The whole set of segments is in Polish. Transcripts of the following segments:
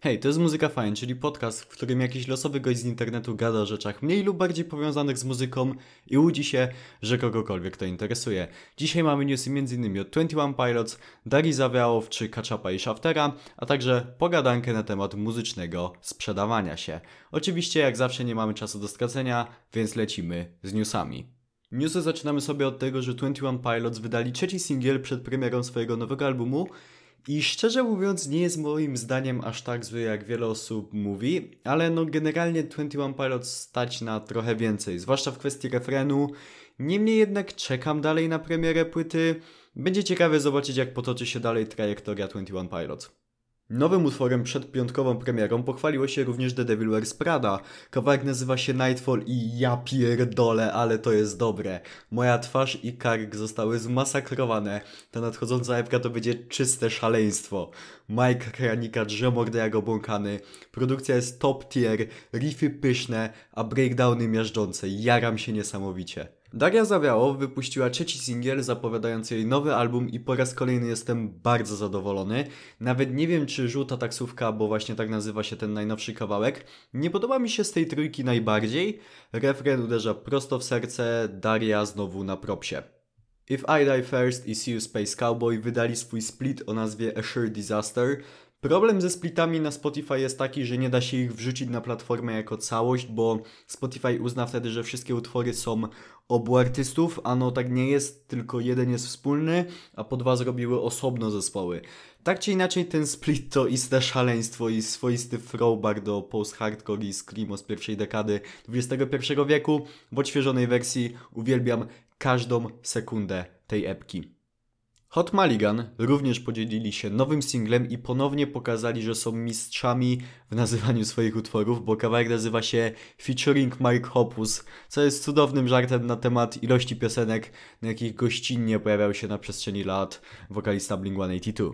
Hej, to jest Muzyka Fajn, czyli podcast, w którym jakiś losowy gość z internetu gada o rzeczach mniej lub bardziej powiązanych z muzyką i łudzi się, że kogokolwiek to interesuje. Dzisiaj mamy newsy m.in. od 21 Pilots, Dari Zawiałow czy Kaczapa i Shaftera, a także pogadankę na temat muzycznego sprzedawania się. Oczywiście, jak zawsze nie mamy czasu do stracenia, więc lecimy z newsami. Newsy zaczynamy sobie od tego, że 21 Pilots wydali trzeci singiel przed premierą swojego nowego albumu, i szczerze mówiąc, nie jest moim zdaniem aż tak zły, jak wiele osób mówi, ale no generalnie 21 Pilots stać na trochę więcej, zwłaszcza w kwestii refrenu. Niemniej jednak czekam dalej na premierę płyty. Będzie ciekawe zobaczyć, jak potoczy się dalej trajektoria 21 Pilots. Nowym utworem przed piątkową premierą pochwaliło się również The Devil Wears Prada. Kawałek nazywa się Nightfall i ja pierdolę, ale to jest dobre. Moja twarz i kark zostały zmasakrowane. Ta nadchodząca epka to będzie czyste szaleństwo. Mike Kranika drze mordę jak obłąkany. Produkcja jest top tier, riffy pyszne, a breakdowny miażdżące. Jaram się niesamowicie. Daria Zawiało wypuściła trzeci singiel zapowiadający jej nowy album i po raz kolejny jestem bardzo zadowolony. Nawet nie wiem czy Żółta Taksówka, bo właśnie tak nazywa się ten najnowszy kawałek, nie podoba mi się z tej trójki najbardziej. Refren uderza prosto w serce, Daria znowu na propsie. If I Die First i See You Space Cowboy wydali swój split o nazwie A Sure Disaster. Problem ze splitami na Spotify jest taki, że nie da się ich wrzucić na platformę jako całość, bo Spotify uzna wtedy, że wszystkie utwory są obu artystów, a no tak nie jest, tylko jeden jest wspólny, a po dwa zrobiły osobno zespoły. Tak czy inaczej ten split to iste szaleństwo i swoisty throwback do post-hardcore i screamo z pierwszej dekady XXI wieku. W odświeżonej wersji uwielbiam każdą sekundę tej epki. Hot Maligan również podzielili się nowym singlem i ponownie pokazali, że są mistrzami w nazywaniu swoich utworów, bo kawałek nazywa się Featuring Mike Hopus, co jest cudownym żartem na temat ilości piosenek, na jakich gościnnie pojawiał się na przestrzeni lat wokalista Blink-182.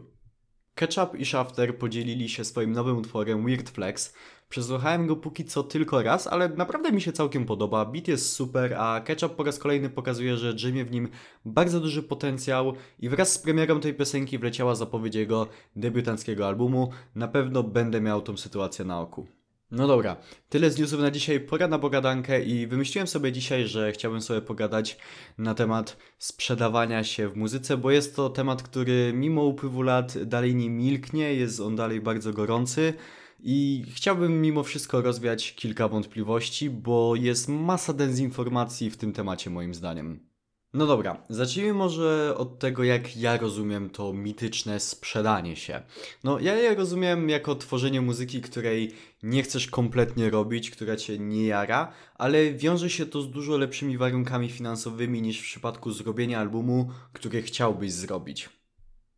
Ketchup i Shafter podzielili się swoim nowym utworem Weird Flex, Przesłuchałem go póki co tylko raz, ale naprawdę mi się całkiem podoba. Beat jest super, a Ketchup po raz kolejny pokazuje, że drzemie w nim bardzo duży potencjał i wraz z premierą tej piosenki wleciała zapowiedź jego debiutanckiego albumu. Na pewno będę miał tą sytuację na oku. No dobra, tyle z newsów na dzisiaj, pora na pogadankę i wymyśliłem sobie dzisiaj, że chciałbym sobie pogadać na temat sprzedawania się w muzyce, bo jest to temat, który mimo upływu lat dalej nie milknie, jest on dalej bardzo gorący. I chciałbym mimo wszystko rozwiać kilka wątpliwości, bo jest masa dezinformacji w tym temacie moim zdaniem. No dobra, zacznijmy może od tego, jak ja rozumiem to mityczne sprzedanie się. No, ja je rozumiem jako tworzenie muzyki, której nie chcesz kompletnie robić, która cię nie jara, ale wiąże się to z dużo lepszymi warunkami finansowymi niż w przypadku zrobienia albumu, który chciałbyś zrobić.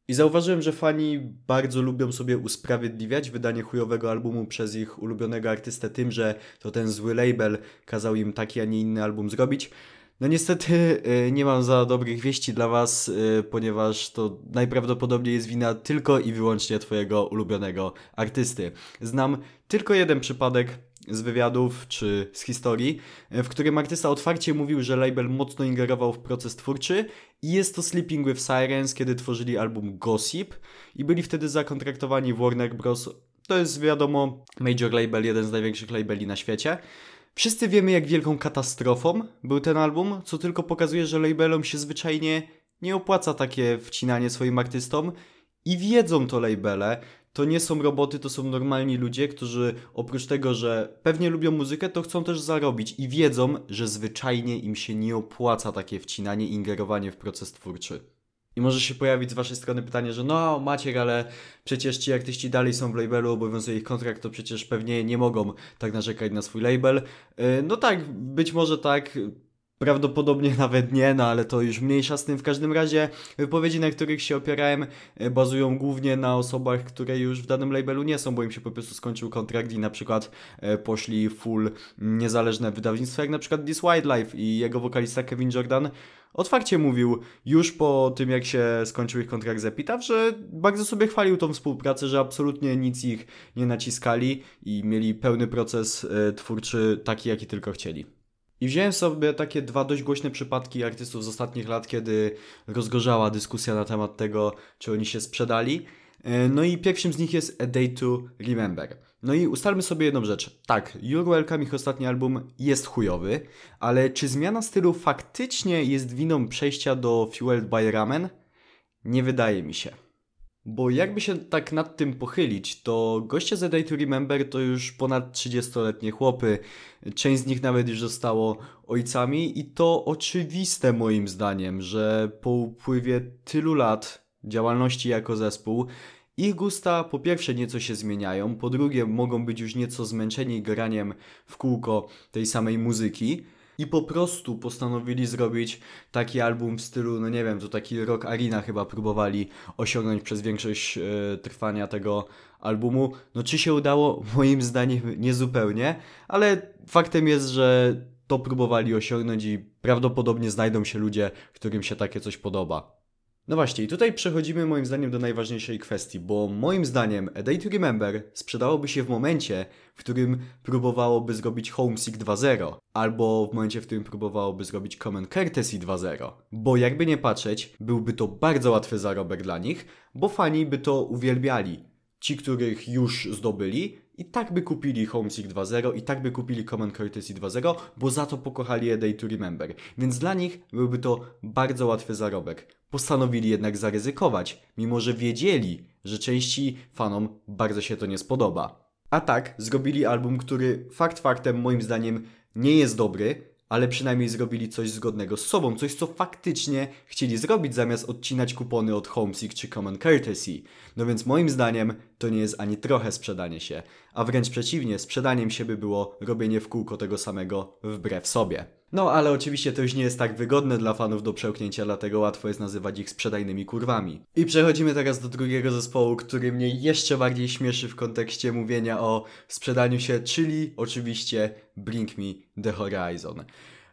I zauważyłem, że fani bardzo lubią sobie usprawiedliwiać wydanie chujowego albumu przez ich ulubionego artystę tym, że to ten zły label kazał im taki, a nie inny album zrobić. No niestety y, nie mam za dobrych wieści dla Was, y, ponieważ to najprawdopodobniej jest wina tylko i wyłącznie Twojego ulubionego artysty. Znam tylko jeden przypadek z wywiadów czy z historii, e, w którym artysta otwarcie mówił, że label mocno ingerował w proces twórczy i jest to Sleeping with Sirens, kiedy tworzyli album Gossip i byli wtedy zakontraktowani w Warner Bros. To jest wiadomo major label, jeden z największych labeli na świecie. Wszyscy wiemy, jak wielką katastrofą był ten album, co tylko pokazuje, że labelom się zwyczajnie nie opłaca takie wcinanie swoim artystom i wiedzą to labele, to nie są roboty, to są normalni ludzie, którzy oprócz tego, że pewnie lubią muzykę, to chcą też zarobić i wiedzą, że zwyczajnie im się nie opłaca takie wcinanie, ingerowanie w proces twórczy. I może się pojawić z waszej strony pytanie, że no Maciek, ale przecież ci artyści dalej są w labelu, obowiązuje ich kontrakt, to przecież pewnie nie mogą tak narzekać na swój label. Y, no tak, być może tak, Prawdopodobnie nawet nie, no ale to już mniejsza z tym. W każdym razie wypowiedzi, na których się opierałem, e, bazują głównie na osobach, które już w danym labelu nie są, bo im się po prostu skończył kontrakt i na przykład e, poszli full niezależne wydawnictwo, jak na przykład This Wildlife i jego wokalista Kevin Jordan otwarcie mówił już po tym, jak się skończył ich kontrakt z Epitaph, że bardzo sobie chwalił tą współpracę, że absolutnie nic ich nie naciskali i mieli pełny proces e, twórczy taki, jaki tylko chcieli. I wziąłem sobie takie dwa dość głośne przypadki artystów z ostatnich lat, kiedy rozgorzała dyskusja na temat tego, czy oni się sprzedali. E, No i pierwszym z nich jest A Day to Remember. No i ustalmy sobie jedną rzecz. Tak, You're Welcome, ich ostatni album, jest chujowy, ale czy zmiana stylu faktycznie jest winą przejścia do Fueled by Ramen? Nie wydaje mi się. Bo jakby się tak nad tym pochylić, to goście z Day to Remember to już ponad 30-letnie chłopy. Część z nich nawet już zostało ojcami i to oczywiste moim zdaniem, że po upływie tylu lat działalności jako zespół ich gusta po pierwsze nieco się zmieniają, po drugie mogą być już nieco zmęczeni graniem w kółko tej samej muzyki i po prostu postanowili zrobić taki album w stylu, no nie wiem, to taki rock arena chyba próbowali osiągnąć przez większość e, trwania tego albumu. No czy się udało? Moim zdaniem niezupełnie, ale faktem jest, że to próbowali osiągnąć i prawdopodobnie znajdą się ludzie, którym się takie coś podoba. No właśnie, i tutaj przechodzimy moim zdaniem do najważniejszej kwestii, bo moim zdaniem A Day to Remember sprzedałoby się w momencie, w którym próbowałoby zrobić Homesick 2.0, albo w momencie, w którym próbowałoby zrobić Common Courtesy 2.0. Bo jakby nie patrzeć, byłby to bardzo łatwy zarobek dla nich, bo fani by to uwielbiali. Ci, których już zdobyli, i tak by kupili Homesick 2.0 i tak by kupili Common Courtesy 2.0, bo za to pokochali A Day to Remember. Więc dla nich byłby to bardzo łatwy zarobek. Postanowili jednak zaryzykować, mimo że wiedzieli, że części fanom bardzo się to nie spodoba. A tak, zrobili album, który fakt faktem moim zdaniem nie jest dobry, ale przynajmniej zrobili coś zgodnego z sobą, coś co faktycznie chcieli zrobić zamiast odcinać kupony od Homesick czy Common Courtesy. No więc moim zdaniem to nie jest ani trochę sprzedanie się, a wręcz przeciwnie, sprzedaniem się by było robienie w kółko tego samego wbrew sobie. No ale oczywiście to już nie jest tak wygodne dla fanów do przełknięcia, dlatego łatwo jest nazywać ich sprzedajnymi kurwami. I przechodzimy teraz do drugiego zespołu, który mnie jeszcze bardziej śmieszy w kontekście mówienia o sprzedaniu się, czyli oczywiście Bring Me The Horizon.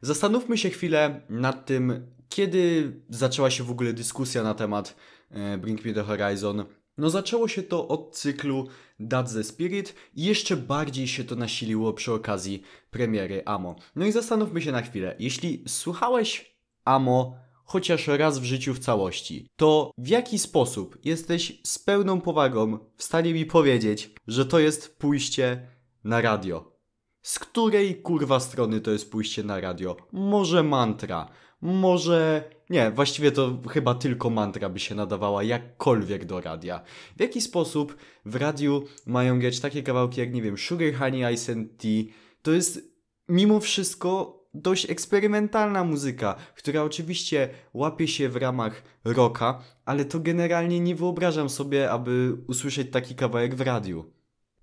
Zastanówmy się chwilę nad tym, kiedy zaczęła się w ogóle dyskusja na temat e, Bring Me The Horizon. No zaczęło się to od cyklu That's the Spirit i jeszcze bardziej się to nasiliło przy okazji premiery Amo. No i zastanówmy się na chwilę. Jeśli słuchałeś Amo chociaż raz w życiu w całości, to w jaki sposób jesteś z pełną powagą w stanie mi powiedzieć, że to jest pójście na radio? Z której kurwa strony to jest pójście na radio? Może mantra, może. Nie, właściwie to chyba tylko mantra by się nadawała jakkolwiek do radia. W jaki sposób w radiu mają grać takie kawałki jak, nie wiem, Sugar Honey Ice and Tea? To jest mimo wszystko dość eksperymentalna muzyka, która oczywiście łapie się w ramach rocka, ale to generalnie nie wyobrażam sobie, aby usłyszeć taki kawałek w radiu.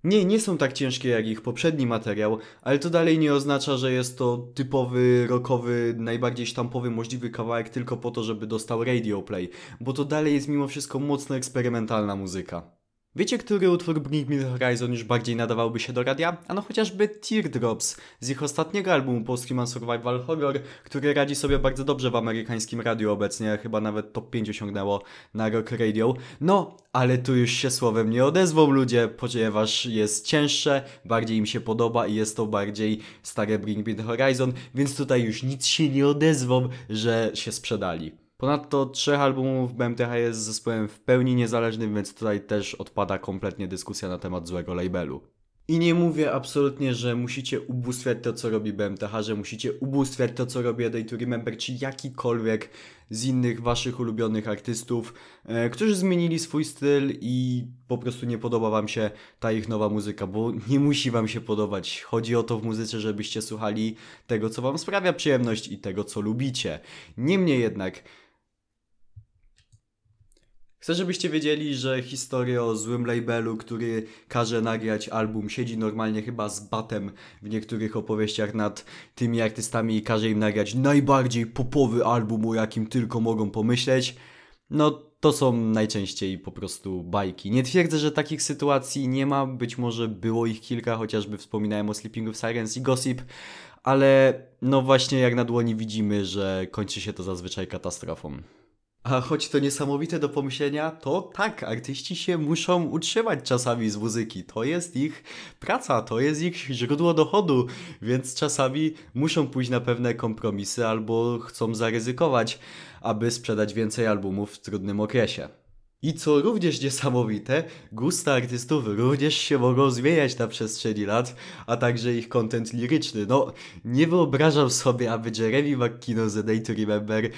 Nie, nie są tak ciężkie jak ich poprzedni materiał, ale to dalej nie oznacza, że jest to typowy, rockowy, najbardziej sztampowy możliwy kawałek tylko po to, żeby dostał radio play, bo to dalej jest mimo wszystko mocno eksperymentalna muzyka. Wiecie, który utwór Bring Me The Horizon już bardziej nadawałby się do radia? Ano chociażby Teardrops z ich ostatniego albumu Polski Man Survival Horror, który radzi sobie bardzo dobrze w amerykańskim radiu obecnie, chyba nawet top 5 osiągnęło na Rock Radio. No, ale tu już się słowem nie odezwą ludzie, ponieważ jest cięższe, bardziej im się podoba i jest to bardziej stare Bring Me The Horizon, więc tutaj już nic się nie odezwą, że się sprzedali. Ponadto trzech albumów BMTH jest zespołem w pełni niezależnym, więc tutaj też odpada kompletnie dyskusja na temat złego labelu. I nie mówię absolutnie, że musicie ubóstwiać to, co robi BMTH, że musicie ubóstwiać to, co robi A Day to Remember, czy jakikolwiek z innych waszych ulubionych artystów, e, którzy zmienili swój styl i po prostu nie podoba wam się ta ich nowa muzyka, bo nie musi wam się podobać. Chodzi o to w muzyce, żebyście słuchali tego, co wam sprawia przyjemność i tego, co lubicie. Niemniej jednak, Chcę, żebyście wiedzieli, że historia o złym labelu, który każe nagrać album, siedzi normalnie chyba z batem w niektórych opowieściach nad tymi artystami i każe im nagrać najbardziej popowy album, o jakim tylko mogą pomyśleć. No, to są najczęściej po prostu bajki. Nie twierdzę, że takich sytuacji nie ma, być może było ich kilka, chociażby wspominałem o Sleeping with Sirens i Gossip, ale no właśnie jak na dłoni widzimy, że kończy się to zazwyczaj katastrofą. A choć to niesamowite do pomyślenia, to tak, artyści się muszą utrzymać czasami z muzyki. To jest ich praca, to jest ich źródło dochodu, więc czasami muszą pójść na pewne kompromisy albo chcą zaryzykować, aby sprzedać więcej albumów w trudnym okresie. I co również niesamowite, gusta artystów również się mogą zmieniać na przestrzeni lat, a także ich content liryczny. No, nie wyobrażam sobie, aby Jeremy McKinnon z A Day to Remember y,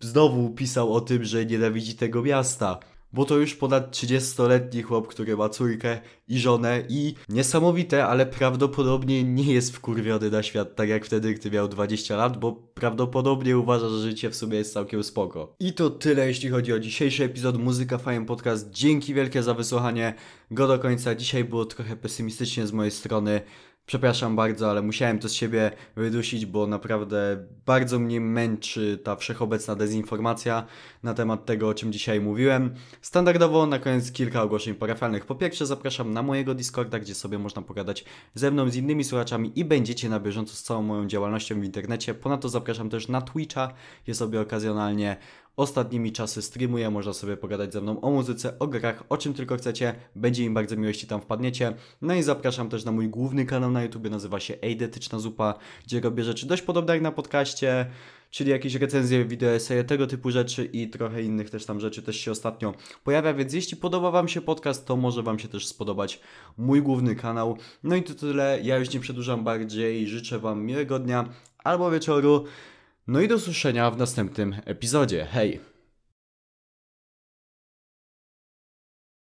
znowu pisał o tym, że nienawidzi tego miasta. Bo to już ponad 30-letni chłop, który ma córkę i żonę i niesamowite, ale prawdopodobnie nie jest wkurwiony na świat tak jak wtedy, gdy miał 20 lat, bo prawdopodobnie uważa, że życie w sumie jest całkiem spoko. I to tyle, jeśli chodzi o dzisiejszy epizod Muzyka Fajem Podcast. Dzięki wielkie za wysłuchanie go do końca. Dzisiaj było trochę pesymistycznie z mojej strony. Przepraszam bardzo, ale musiałem to z siebie wydusić, bo naprawdę bardzo mnie męczy ta wszechobecna dezinformacja na temat tego, o czym dzisiaj mówiłem. Standardowo na koniec kilka ogłoszeń parafialnych. Po pierwsze zapraszam na mojego Discorda, gdzie sobie można pogadać ze mną, z innymi słuchaczami i będziecie na bieżąco z całą moją działalnością w internecie. Ponadto zapraszam też na Twitcha, gdzie sobie okazjonalnie Ostatnimi czasy streamuję, można sobie pogadać ze mną o muzyce, o grach, o czym tylko chcecie. Będzie mi bardzo miło, jeśli tam wpadniecie. No i zapraszam też na mój główny kanał na YouTube, nazywa się Eidetyczna Zupa, gdzie robię rzeczy dość podobne jak na podcaście, czyli jakieś recenzje, wideo, eseje, tego typu rzeczy i trochę innych też tam rzeczy też się ostatnio pojawia, więc jeśli podoba Wam się podcast, to może Wam się też spodobać mój główny kanał. No i to tyle, ja już nie przedłużam bardziej, życzę Wam miłego dnia albo wieczoru. No i do usłyszenia w następnym epizodzie. Hej!